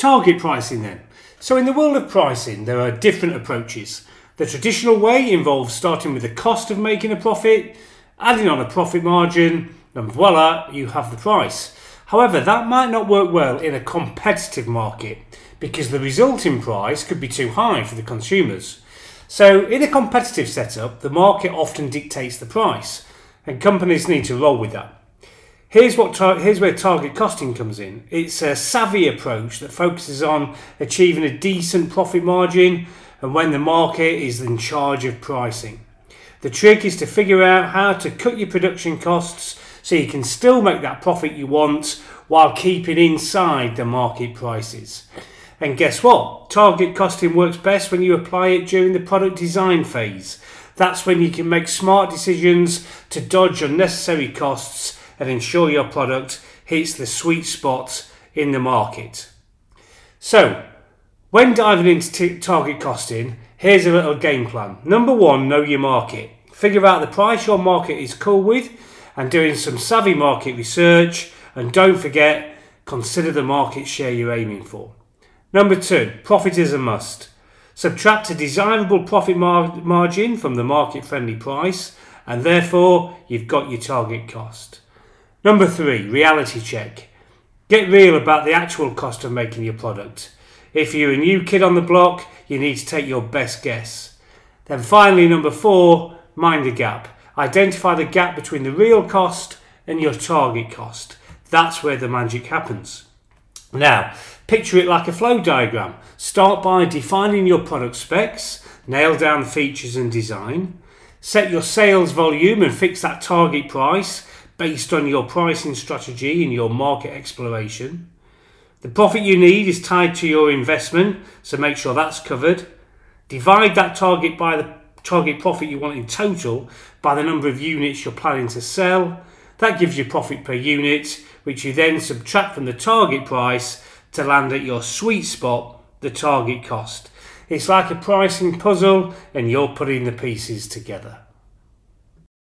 Target pricing then. So, in the world of pricing, there are different approaches. The traditional way involves starting with the cost of making a profit, adding on a profit margin, and voila, you have the price. However, that might not work well in a competitive market because the resulting price could be too high for the consumers. So, in a competitive setup, the market often dictates the price, and companies need to roll with that. Here's what tar- here's where target costing comes in. It's a savvy approach that focuses on achieving a decent profit margin and when the market is in charge of pricing. The trick is to figure out how to cut your production costs so you can still make that profit you want while keeping inside the market prices. And guess what? Target costing works best when you apply it during the product design phase. That's when you can make smart decisions to dodge unnecessary costs and ensure your product hits the sweet spot in the market. So, when diving into t- target costing, here's a little game plan. Number one, know your market. Figure out the price your market is cool with and doing some savvy market research. And don't forget, consider the market share you're aiming for. Number two, profit is a must. Subtract a desirable profit mar- margin from the market friendly price, and therefore you've got your target cost. Number three, reality check. Get real about the actual cost of making your product. If you're a new kid on the block, you need to take your best guess. Then finally, number four, mind the gap. Identify the gap between the real cost and your target cost. That's where the magic happens. Now, picture it like a flow diagram. Start by defining your product specs, nail down features and design, set your sales volume and fix that target price based on your pricing strategy and your market exploration. The profit you need is tied to your investment, so make sure that's covered. Divide that target by the target profit you want in total by the number of units you're planning to sell. That gives you profit per unit, which you then subtract from the target price to land at your sweet spot, the target cost. It's like a pricing puzzle, and you're putting the pieces together.